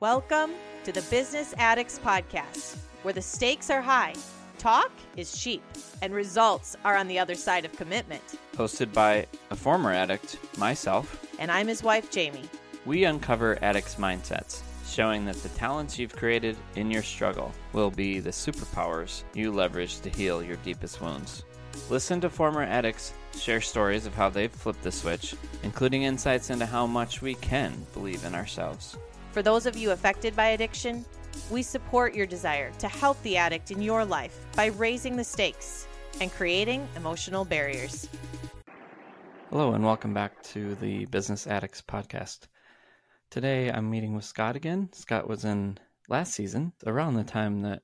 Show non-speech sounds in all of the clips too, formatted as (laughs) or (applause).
Welcome to the Business Addicts Podcast, where the stakes are high, talk is cheap, and results are on the other side of commitment. Hosted by a former addict, myself, And I'm his wife, Jamie. we uncover addicts' mindsets, showing that the talents you've created in your struggle will be the superpowers you leverage to heal your deepest wounds. Listen to former addicts share stories of how they've flipped the switch, including insights into how much we can believe in ourselves. For those of you affected by addiction, we support your desire to help the addict in your life by raising the stakes and creating emotional barriers. Hello, and welcome back to the Business Addicts Podcast. Today I'm meeting with Scott again. Scott was in last season, around the time that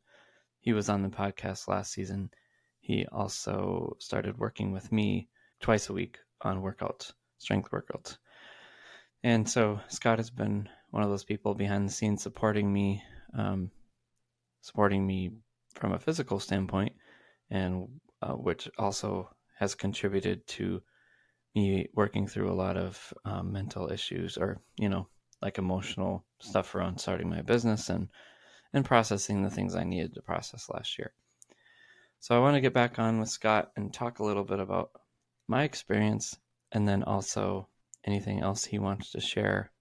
he was on the podcast last season. He also started working with me twice a week on workouts, strength workouts. And so Scott has been one of those people behind the scenes supporting me, um, supporting me from a physical standpoint, and uh, which also has contributed to me working through a lot of um, mental issues or you know like emotional stuff around starting my business and and processing the things I needed to process last year. So I want to get back on with Scott and talk a little bit about my experience and then also anything else he wants to share.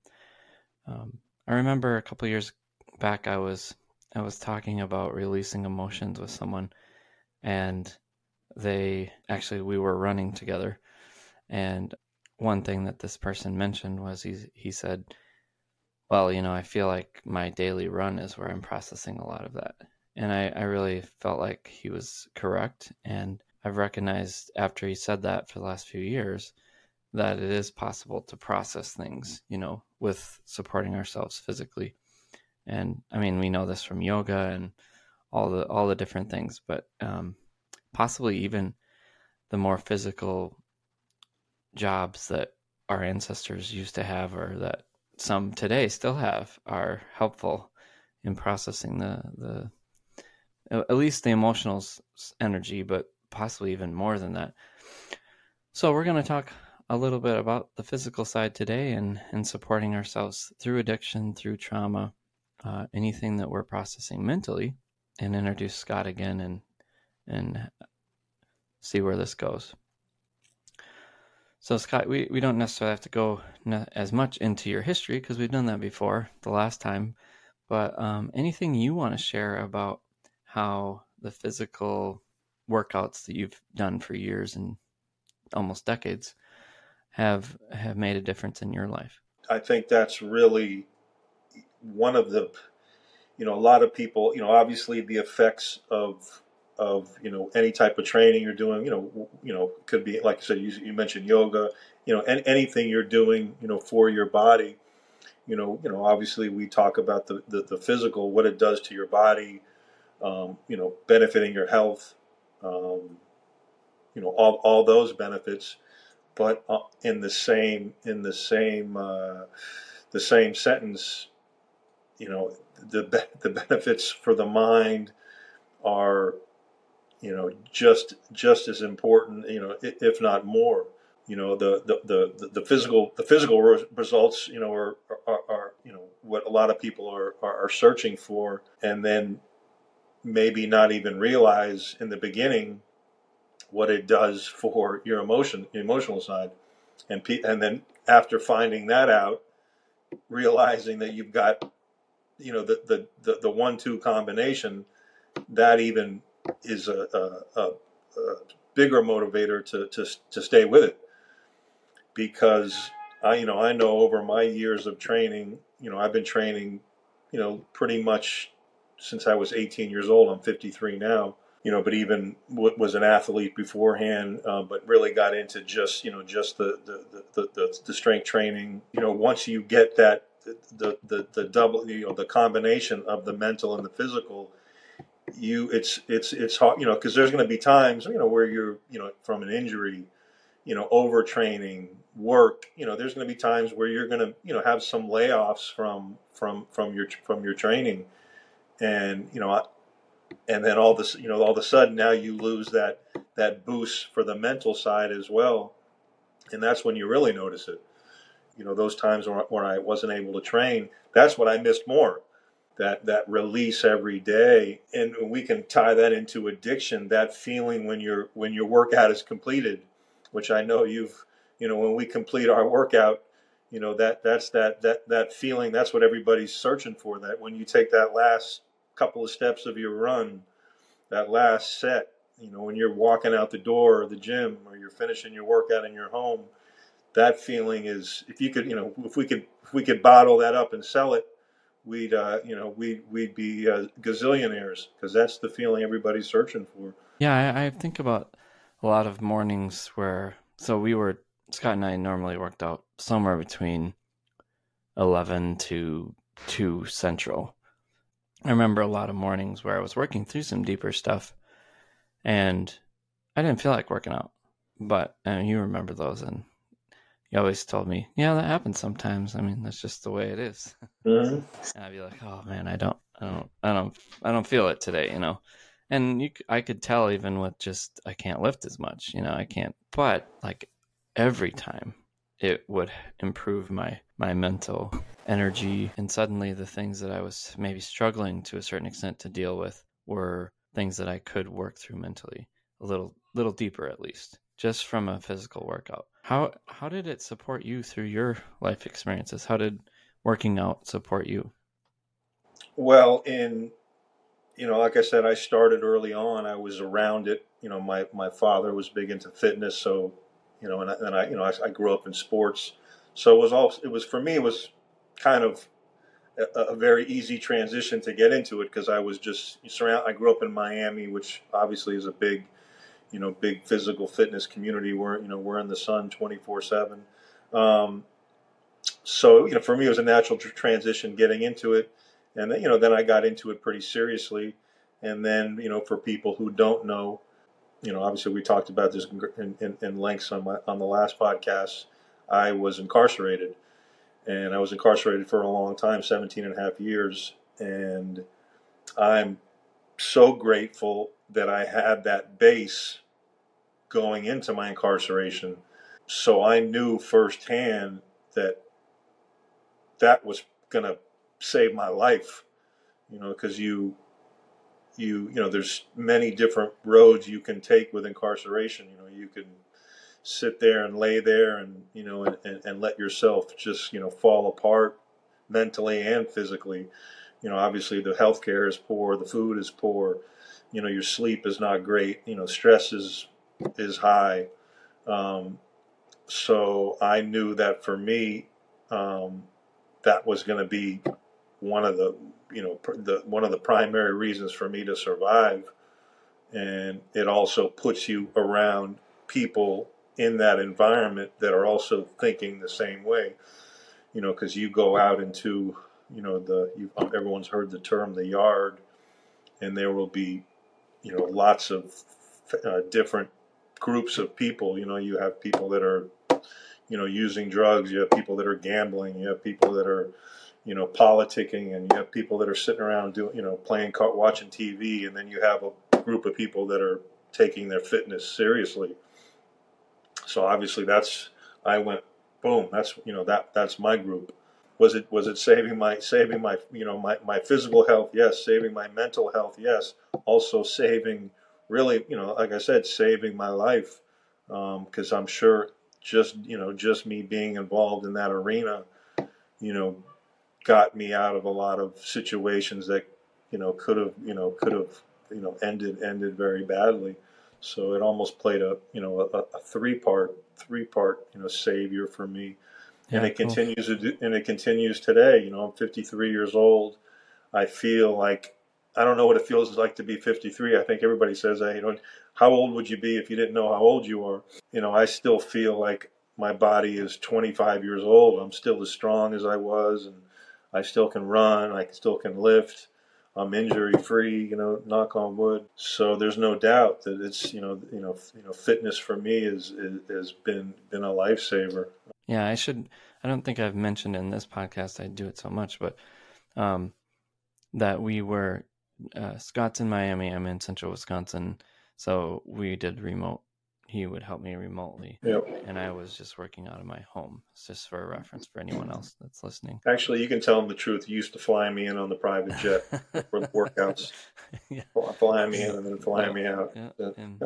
Um, I remember a couple years back I was I was talking about releasing emotions with someone and they actually we were running together and one thing that this person mentioned was he he said, "Well, you know, I feel like my daily run is where I'm processing a lot of that." And I, I really felt like he was correct. And I've recognized after he said that for the last few years that it is possible to process things, you know, with supporting ourselves physically. And I mean, we know this from yoga and all the all the different things, but um, possibly even the more physical jobs that our ancestors used to have or that some today still have are helpful in processing the the at least the emotional energy but possibly even more than that so we're going to talk a little bit about the physical side today and and supporting ourselves through addiction through trauma uh, anything that we're processing mentally and introduce scott again and and see where this goes so, Scott, we, we don't necessarily have to go as much into your history because we've done that before the last time. But um, anything you want to share about how the physical workouts that you've done for years and almost decades have have made a difference in your life? I think that's really one of the, you know, a lot of people, you know, obviously the effects of of you know any type of training you're doing, you know, you know, could be like I said, you, you mentioned yoga, you know, any, anything you're doing, you know, for your body, you know, you know, obviously we talk about the the, the physical, what it does to your body, um, you know, benefiting your health, um, you know, all all those benefits, but uh, in the same in the same uh, the same sentence, you know, the be- the benefits for the mind are, you know, just just as important, you know, if not more. You know, the the, the, the physical the physical re- results, you know, are, are, are you know what a lot of people are, are are searching for, and then maybe not even realize in the beginning what it does for your emotion emotional side, and pe- and then after finding that out, realizing that you've got you know the the the, the one two combination that even is a, a, a, a bigger motivator to, to to stay with it. Because I you know I know over my years of training you know I've been training you know pretty much since I was 18 years old. I'm 53 now you know but even w- was an athlete beforehand uh, but really got into just you know just the the, the, the the strength training you know once you get that the, the the double you know the combination of the mental and the physical you it's it's it's hard you know because there's going to be times you know where you're you know from an injury you know overtraining work you know there's going to be times where you're going to you know have some layoffs from from from your from your training and you know and then all this you know all of a sudden now you lose that that boost for the mental side as well and that's when you really notice it you know those times when, when I wasn't able to train, that's what I missed more. That that release every day, and we can tie that into addiction. That feeling when your when your workout is completed, which I know you've you know when we complete our workout, you know that that's that that that feeling. That's what everybody's searching for. That when you take that last couple of steps of your run, that last set, you know when you're walking out the door or the gym or you're finishing your workout in your home that feeling is if you could you know if we could if we could bottle that up and sell it we'd uh, you know we'd we'd be uh, gazillionaires because that's the feeling everybody's searching for. Yeah I, I think about a lot of mornings where so we were scott and i normally worked out somewhere between 11 to 2 central i remember a lot of mornings where i was working through some deeper stuff and i didn't feel like working out but and you remember those and you always told me, yeah, that happens sometimes. I mean, that's just the way it is. Mm-hmm. And I'd be like, oh man, I don't, I don't, I don't, I don't feel it today, you know. And you, I could tell even with just I can't lift as much, you know, I can't. But like every time, it would improve my my mental energy, and suddenly the things that I was maybe struggling to a certain extent to deal with were things that I could work through mentally a little little deeper at least just from a physical workout. How how did it support you through your life experiences? How did working out support you? Well, in you know, like I said, I started early on. I was around it. You know, my my father was big into fitness, so you know, and I, and I you know, I, I grew up in sports, so it was all it was for me. It was kind of a, a very easy transition to get into it because I was just surround. I grew up in Miami, which obviously is a big you know big physical fitness community. We're you know we're in the sun twenty four seven. Um, so you know for me it was a natural tr- transition getting into it, and then you know then I got into it pretty seriously, and then you know for people who don't know, you know obviously we talked about this in, in, in lengths on my on the last podcast. I was incarcerated, and I was incarcerated for a long time 17 and a half years, and I'm so grateful that I had that base going into my incarceration. So I knew firsthand that that was going to save my life, you know, because you, you, you know, there's many different roads you can take with incarceration. You know, you can sit there and lay there and, you know, and, and, and let yourself just, you know, fall apart mentally and physically. You know, obviously the healthcare is poor, the food is poor, you know, your sleep is not great, you know, stress is is high. Um, so I knew that for me, um, that was going to be one of the you know the one of the primary reasons for me to survive, and it also puts you around people in that environment that are also thinking the same way. You know, because you go out into you know the everyone's heard the term the yard, and there will be you know lots of uh, different groups of people. You know, you have people that are, you know, using drugs. You have people that are gambling. You have people that are, you know, politicking, and you have people that are sitting around doing, you know, playing, watching TV, and then you have a group of people that are taking their fitness seriously. So obviously, that's I went boom. That's you know that that's my group. Was it was it saving my saving my you know my, my physical health? Yes. Saving my mental health? Yes. Also saving really, you know, like I said, saving my life because um, I'm sure just you know just me being involved in that arena, you know, got me out of a lot of situations that you know could have you know could have you know ended ended very badly. So it almost played a you know a, a three part three part you know savior for me, yeah, and it cool. continues to do, and it continues today. You know, I'm 53 years old. I feel like I don't know what it feels like to be 53. I think everybody says that. You know, how old would you be if you didn't know how old you are? You know, I still feel like my body is 25 years old. I'm still as strong as I was, and I still can run. I still can lift. I'm injury free. You know, knock on wood. So there's no doubt that it's you know you know you know fitness for me is, has been been a lifesaver. Yeah, I should. I don't think I've mentioned in this podcast. I do it so much, but um, that we were uh, Scott's in Miami. I'm in central Wisconsin. So we did remote he would help me remotely. Yep. And I was just working out of my home. It's just for a reference for anyone else that's listening. Actually, you can tell him the truth. You used to fly me in on the private jet for the workouts. (laughs) yeah. Flying me in and then flying me out. Yeah. (laughs)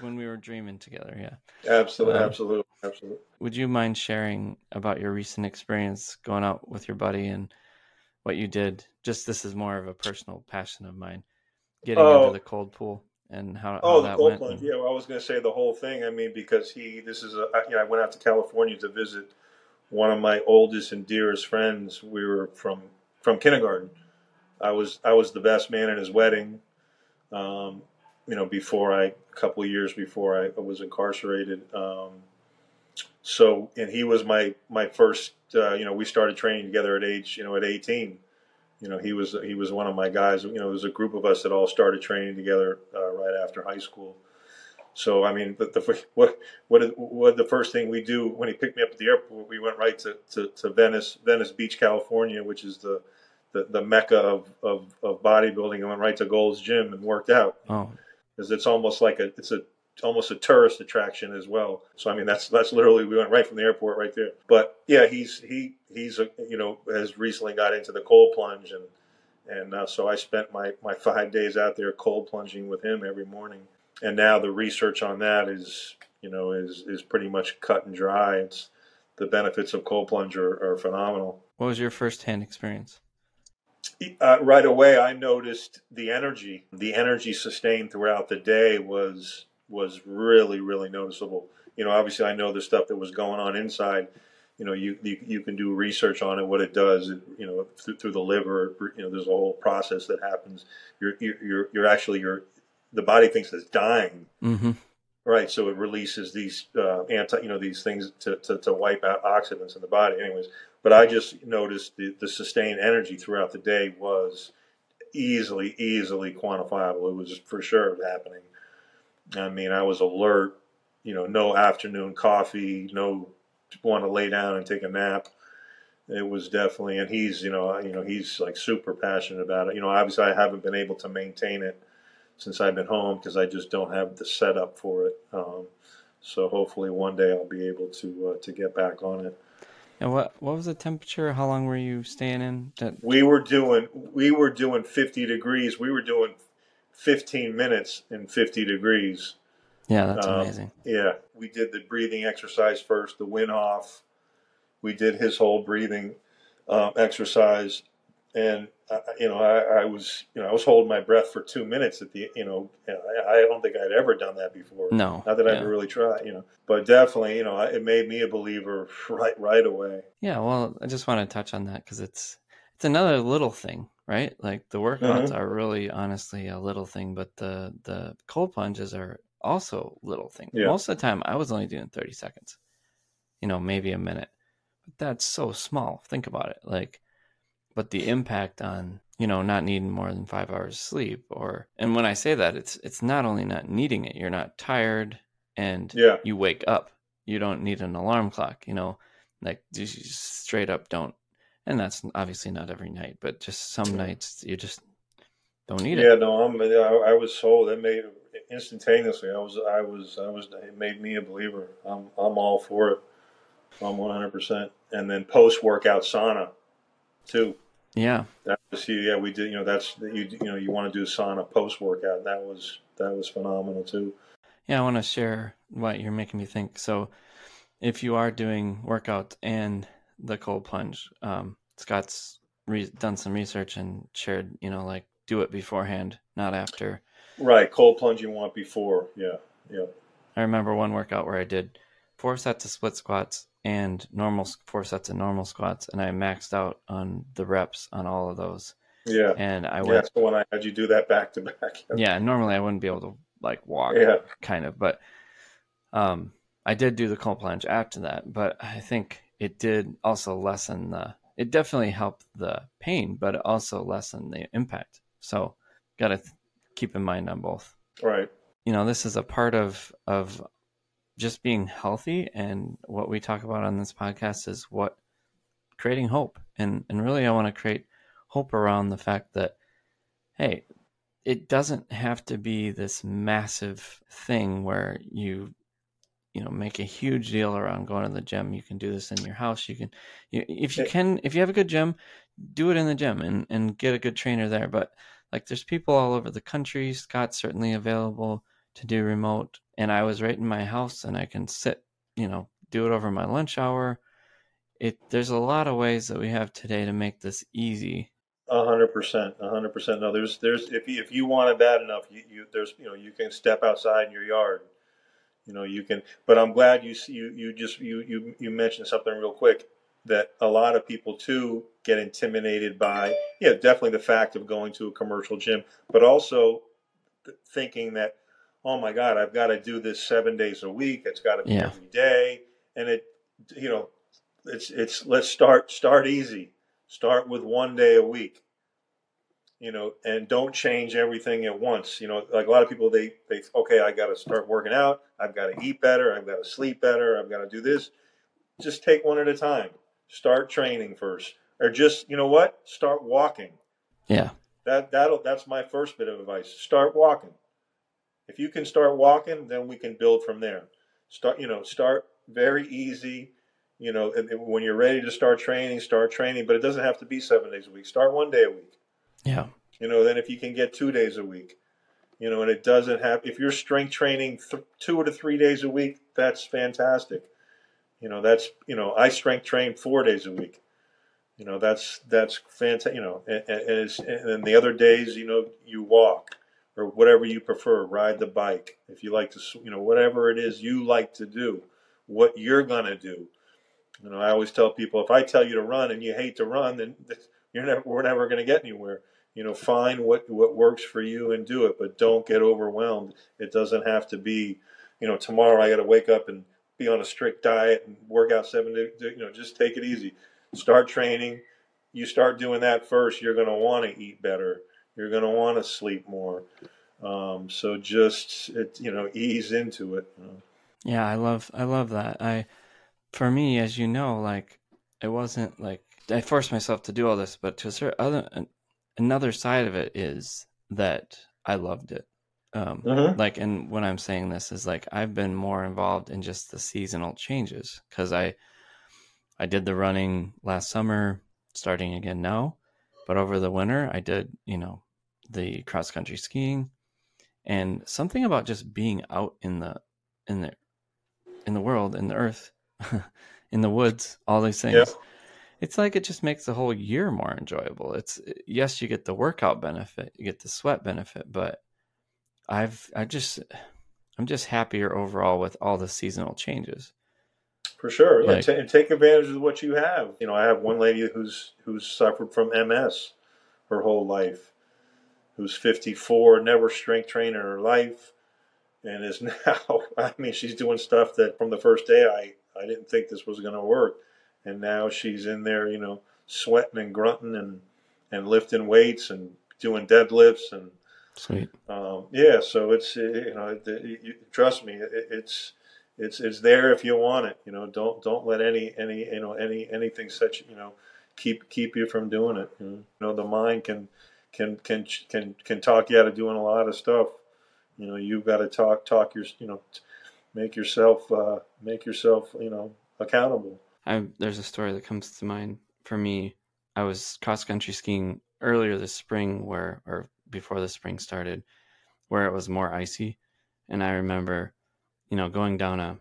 When we were dreaming together, yeah. absolutely, Um, absolutely, absolutely. Would you mind sharing about your recent experience going out with your buddy and what you did? Just this is more of a personal passion of mine. Getting Oh. into the cold pool and how, how Oh, the that cold went. Yeah, well, I was going to say the whole thing. I mean, because he, this is a, you know, I went out to California to visit one of my oldest and dearest friends. We were from from kindergarten. I was I was the best man at his wedding. Um, you know, before I, a couple of years before I was incarcerated. Um, so, and he was my my first. Uh, you know, we started training together at age, you know, at 18. You know, he was he was one of my guys. You know, there was a group of us that all started training together uh, right after high school. So, I mean, but the (laughs) what what what the first thing we do when he picked me up at the airport, we went right to, to, to Venice Venice Beach, California, which is the the, the mecca of, of, of bodybuilding. and went right to Gold's Gym and worked out Oh, because it's almost like a it's a almost a tourist attraction as well. So I mean that's that's literally we went right from the airport right there. But yeah, he's he he's a, you know has recently got into the cold plunge and and uh, so I spent my my five days out there cold plunging with him every morning. And now the research on that is you know is is pretty much cut and dry. It's the benefits of cold plunge are, are phenomenal what was your first hand experience? uh, right away I noticed the energy. The energy sustained throughout the day was was really really noticeable. You know, obviously I know the stuff that was going on inside. You know, you you, you can do research on it, what it does. You know, through, through the liver. You know, there's a whole process that happens. You're you're you're, actually you're the body thinks it's dying. Mm-hmm. Right, so it releases these uh, anti, you know, these things to, to, to wipe out oxidants in the body. Anyways, but I just noticed the, the sustained energy throughout the day was easily, easily quantifiable. It was for sure happening. I mean, I was alert. You know, no afternoon coffee, no want to lay down and take a nap. It was definitely, and he's, you know, you know, he's like super passionate about it. You know, obviously, I haven't been able to maintain it since I've been home because I just don't have the setup for it. Um, so hopefully, one day I'll be able to uh, to get back on it. And what what was the temperature? How long were you staying in? That We were doing we were doing 50 degrees. We were doing 15 minutes in 50 degrees. yeah, that's Um, amazing. Yeah, we did the breathing exercise first, the Wim Hof. We did his whole breathing um, exercise, and uh, you know, I, I was you know I was holding my breath for two minutes at the you know I, I don't think I'd ever done that before. No, Not that I've ever really tried, you know, but definitely, you know, it made me a believer (laughs) right right away. Yeah, well, I just want to touch on that because it's it's another little thing, right? Like the workouts Mhm. are really honestly a little thing, but the the cold plunges are also little thing. Yeah. Most of the time, I was only doing thirty seconds, you know, maybe a minute, but that's so small. Think about it, like, but the impact on you know not needing more than five hours sleep, or and when I say that, it's it's not only not needing it, you're not tired, and Yeah, you wake up. You don't need an alarm clock, you know, like you just straight up don't. And that's obviously not every night, but just some nights you just don't need yeah. it. Yeah, no, I'm I, I was sold. It made instantaneously. I was I was I was. It made me a believer. I'm I'm all for it. I'm 100. percent And then post workout sauna, too. Yeah. That was yeah. We did. You know, that's you. You know, you want to do sauna post workout. That was that was phenomenal too. Yeah, I want to share what you're making me think. So, if you are doing workout and the cold plunge, um, Scott's re- done some research and shared, you know, like do it beforehand, not after. Right, cold plunge you want before. Yeah, yeah. I remember one workout where I did four sets of split squats and normal four sets of normal squats, and I maxed out on the reps on all of those. Yeah. And I Yeah, went, that's the one I had you do that back to back. (laughs) yeah, normally I wouldn't be able to like walk, Yeah. kind of, but um, I did do the cold plunge after that. But I think it did also lessen the. It definitely helped the pain, but it also lessened the impact. So, got to th- keep in mind on both. Right. you know this is a part of of just being healthy and what we talk about on this podcast is what creating hope and and really i want to create hope around the fact that hey it doesn't have to be this massive thing where you you know make a huge deal around going to the gym you can do this in your house you can you, if you can if you have a good gym do it in the gym and and get a good trainer there but like there's people all over the country scott's certainly available to do remote and i was right in my house and i can sit you know do it over my lunch hour it there's a lot of ways that we have today to make this easy a hundred percent, a hundred percent. No, there's, there's, if you, if you want it bad enough, you, you, there's, you know, you can step outside in your yard. You know, you can. But I'm glad you, you, you just, you, you, you mentioned something real quick that a lot of people too get intimidated by, yeah, definitely the fact of going to a commercial gym, but also thinking that, oh my God, I've got to do this seven days a week. It's got to be yeah. every day, and it, you know, it's, it's. Let's start, start easy Start with one day a week, you know, and don't change everything at once. You know, like a lot of people, they, they, okay, I got to start working out. I've got to eat better. I've got to sleep better. I've got to do this. Just take one at a time. Start training first, or just, you know what? Start walking. Yeah. That that'll that's my first bit of advice. Start walking. If you can start walking, then we can build from there. Start, you know, start very easy you know, when you're ready to start training, start training, but it doesn't have to be seven days a week. Start one day a week. Yeah. You know, then if you can get two days a week, you know, and it doesn't have, if you're strength training th- two to three days a week, that's fantastic. You know, that's, you know, I strength train four days a week. You know, that's, that's fantastic, you know, and, and, and then the other days, you know, you walk or whatever you prefer, ride the bike. If you like to, you know, whatever it is you like to do, what you're going to do you know, I always tell people if I tell you to run and you hate to run, then (laughs) you're never we're never going to get anywhere. You know, find what what works for you and do it, but don't get overwhelmed. It doesn't have to be, you know, tomorrow I got to wake up and be on a strict diet and work out seven days. You know, just take it easy. Start training. You start doing that first. You're going to want to eat better. You're going to want to sleep more. Um, so just it, you know, ease into it. Yeah, I love I love that. I for me, as you know, like it wasn't like I forced myself to do all this, but to a certain other another side of it is that I loved it. Um, mm-hmm. Like, and when I'm saying this is like I've been more involved in just the seasonal changes because I I did the running last summer, starting again now, but over the winter I did you know the cross country skiing, and something about just being out in the in the in the world in the earth (laughs) in the woods, all these things. Yeah. It's like it just makes the whole year more enjoyable. It's eh, yes, you get the workout benefit, you get the sweat benefit, but I've I just I'm just happier overall with all the seasonal changes. For sure, like, and, t- and take advantage of what you have. You know, I have one lady who's who's suffered from MS her whole life, who's 54, never strength trained in her life, and is (laughs) now. I mean, she's doing stuff that from the first day I I didn't think this was going to work. And now she's in there, you know, sweating and grunting and, and lifting weights and doing deadlifts and sweet. Um, yeah, so it's you know, it, it, you, trust me, it, it's it's it's there if you want it. You know, don't don't let any any you know any anything such you know keep keep you from doing it. You know, the mind can can can can can talk you out of doing a lot of stuff. You know, you've got to talk talk your you know make yourself uh, make yourself you know accountable. I, there's a story that comes to mind for me. I was cross country skiing earlier this spring, where or before the spring started, where it was more icy, and I remember, you know, going down a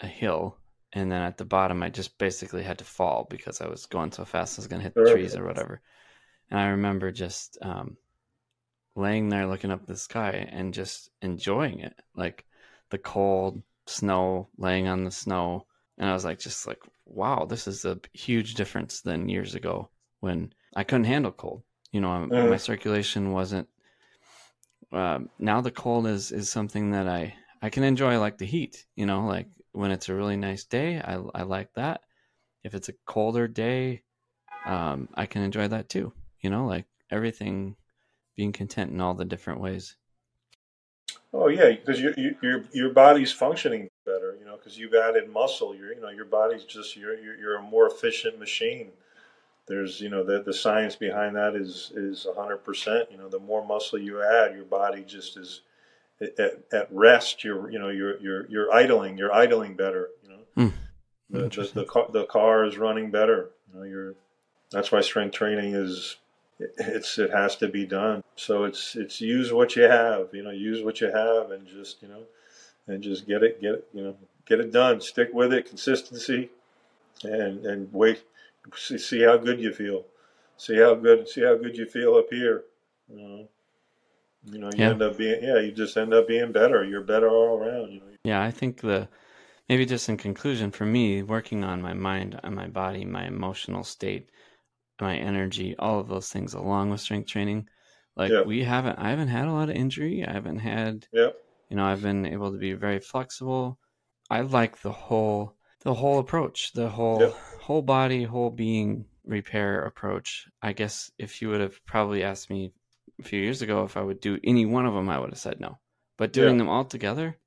a hill, and then at the bottom, I just basically had to fall because I was going so fast I was going to hit the trees or whatever. And I remember just um, laying there looking up the sky and just enjoying it, like the cold, snow, laying on the snow. And I was like, just like, wow, this is a huge difference than years ago when I couldn't handle cold. You know, uh, my circulation wasn't. Uh, now the cold is is something that I I can enjoy like the heat. You know, like when it's a really nice day, I I like that. If it's a colder day, um, I can enjoy that too. You know, like everything, being content in all the different ways. Oh yeah, because your your your body's functioning better, you know, because you've added muscle. Your you know your body's just you're, you're you're a more efficient machine. there's you know the the science behind that is is hundred percent. You know, the more muscle you add, your body just is at, at rest. You're you know you're you're you're idling. You're idling better. You know, Mm. the, the the car, the car is running better. You know, you're that's why strength training is it's it has to be done. So it's it's use what you have. You know, use what you have and just you know and just get it get it you know get it done. Stick with it. Consistency and and wait see, see how good you feel. See how good see how good you feel up here. You know, you know you Yeah. end up being yeah you just end up being better. You're better all around. You know. Yeah, I think the maybe just in conclusion for me, working on my mind, on my body, my emotional state, my energy, all of those things along with strength training. Like Yeah. we haven't I haven't had a lot of injury. I haven't had Yep. you know, I've been able to be very flexible. I like the whole the whole approach, the whole Yep. whole body, whole being repair approach. I guess if you would have probably asked me a few years ago if I would do any one of them, I would have said no. But doing Yeah. them all together,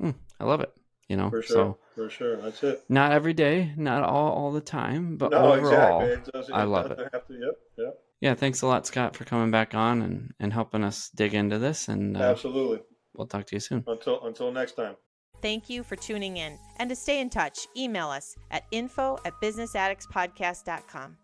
hmm, I love it. You know, For sure. so For sure. That's it. not every day, not all all the time, but no, overall, exactly. It I love doesn't Have to, yep. Yep. yeah. Thanks a lot, Scott, for coming back on and and helping us dig into this. And uh, Absolutely. we'll talk to you soon. Until until next time. Thank you for tuning in. And to stay in touch, email us at info at businessaddictspodcast.com.